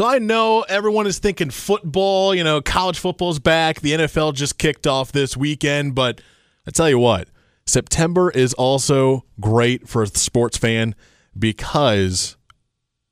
So I know everyone is thinking football, you know, college football's back. The NFL just kicked off this weekend, but I tell you what, September is also great for a sports fan because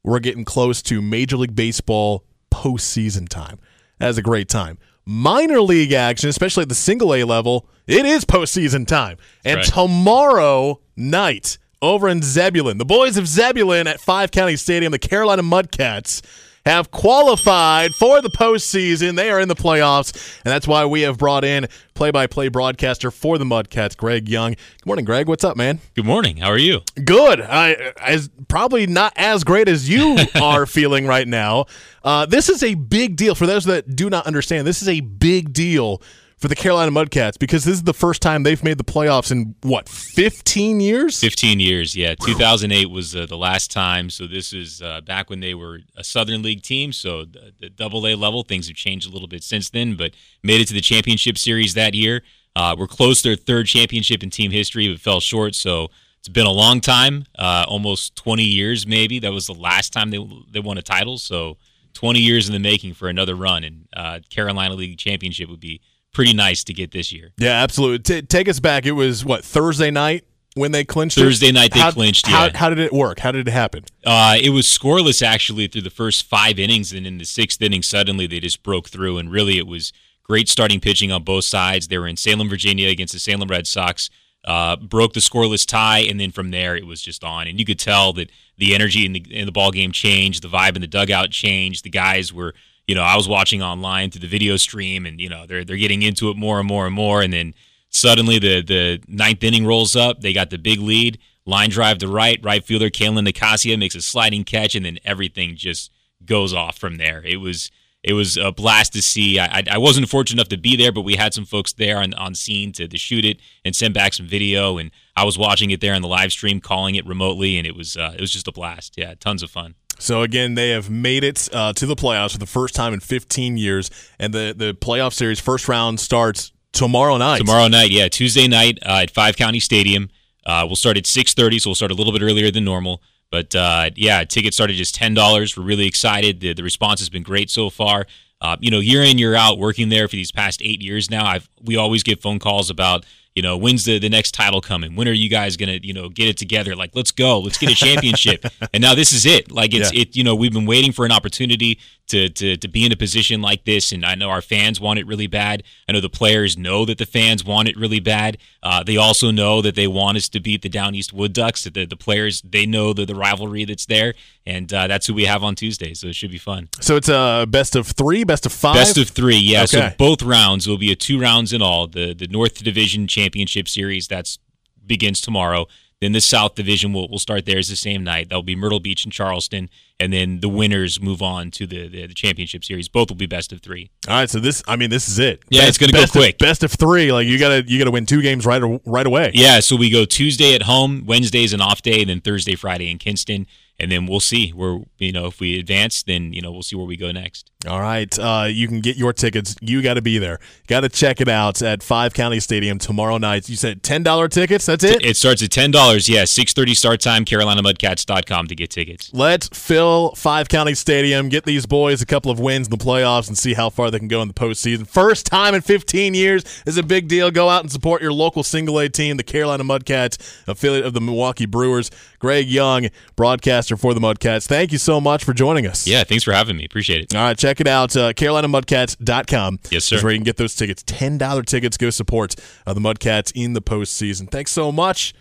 we're getting close to Major League Baseball postseason time. That's a great time. Minor league action, especially at the single A level, it is postseason time. And right. tomorrow night over in Zebulon, the boys of Zebulon at Five County Stadium, the Carolina Mudcats have qualified for the postseason. They are in the playoffs, and that's why we have brought in play-by-play broadcaster for the Mudcats, Greg Young. Good morning, Greg. What's up, man? Good morning. How are you? Good. I as probably not as great as you are feeling right now. Uh, this is a big deal for those that do not understand. This is a big deal for the Carolina Mudcats because this is the first time they've made the playoffs in what 15 years. 15 years, yeah. 2008 was uh, the last time. So this is uh, back when they were a Southern League team. So the, Double A level things have changed a little bit since then, but made it to the championship series that year. Uh, we're close to their third championship in team history, but fell short. So it's been a long time, uh, almost 20 years maybe. That was the last time they they won a title. So 20 years in the making for another run, and uh, Carolina League championship would be pretty nice to get this year. Yeah, absolutely. T- take us back. It was what Thursday night when they clinched. Thursday it? night they how, clinched. How, yeah. how did it work? How did it happen? Uh, it was scoreless actually through the first five innings, and in the sixth inning, suddenly they just broke through, and really it was great starting pitching on both sides. They were in Salem, Virginia, against the Salem Red Sox. Uh, broke the scoreless tie, and then from there it was just on. And you could tell that the energy in the in the ball game changed, the vibe in the dugout changed. The guys were you know, I was watching online through the video stream, and you know, they're they're getting into it more and more and more, and then suddenly the the ninth inning rolls up. They got the big lead. Line drive to right. Right fielder Kay-Lan Nicasia makes a sliding catch, and then everything just goes off from there. It was it was a blast to see. I, I wasn't fortunate enough to be there, but we had some folks there on, on scene to, to shoot it and send back some video. And I was watching it there on the live stream, calling it remotely, and it was uh, it was just a blast. Yeah, tons of fun. So again, they have made it uh, to the playoffs for the first time in 15 years, and the the playoff series first round starts tomorrow night. Tomorrow night, yeah, Tuesday night uh, at Five County Stadium. Uh, we'll start at 6:30, so we'll start a little bit earlier than normal. But uh, yeah, tickets started just ten dollars. We're really excited. The, the response has been great so far. Uh, you know, year in year out, working there for these past eight years now, I've we always get phone calls about you know, when's the, the next title coming? When are you guys gonna, you know, get it together? Like, let's go, let's get a championship. and now this is it. Like it's yeah. it, you know, we've been waiting for an opportunity to, to to be in a position like this, and I know our fans want it really bad. I know the players know that the fans want it really bad. Uh, they also know that they want us to beat the Down East Wood Ducks. That The the players they know the the rivalry that's there, and uh, that's who we have on Tuesday. So it should be fun. So it's a best of three, best of five, best of three. Yeah. Okay. So both rounds will be a two rounds in all. The the North Division Championship Series that's begins tomorrow. Then the South Division will will start theirs the same night. That'll be Myrtle Beach and Charleston, and then the winners move on to the, the, the championship series. Both will be best of three. All right, so this I mean this is it. Yeah, best, it's going to go quick. Of, best of three. Like you gotta you gotta win two games right right away. Yeah, so we go Tuesday at home, Wednesday's an off day, and then Thursday, Friday in Kinston and then we'll see where you know if we advance then you know we'll see where we go next. All right uh, you can get your tickets. You got to be there. Got to check it out at five county stadium tomorrow night. You said $10 tickets? That's it? It starts at $10 yeah. 6.30 start time carolinamudcats.com to get tickets. Let's fill five county stadium get these boys a couple of wins in the playoffs and see how far they can go in the postseason. First time in 15 years is a big deal. Go out and support your local single a team the carolina mudcats affiliate of the milwaukee brewers. Greg young broadcaster for the Mudcats. Thank you so much for joining us. Yeah, thanks for having me. Appreciate it. All right, check it out. Uh, CarolinaMudcats.com. Yes, sir. Is where you can get those tickets. $10 tickets. Go support uh, the Mudcats in the postseason. Thanks so much.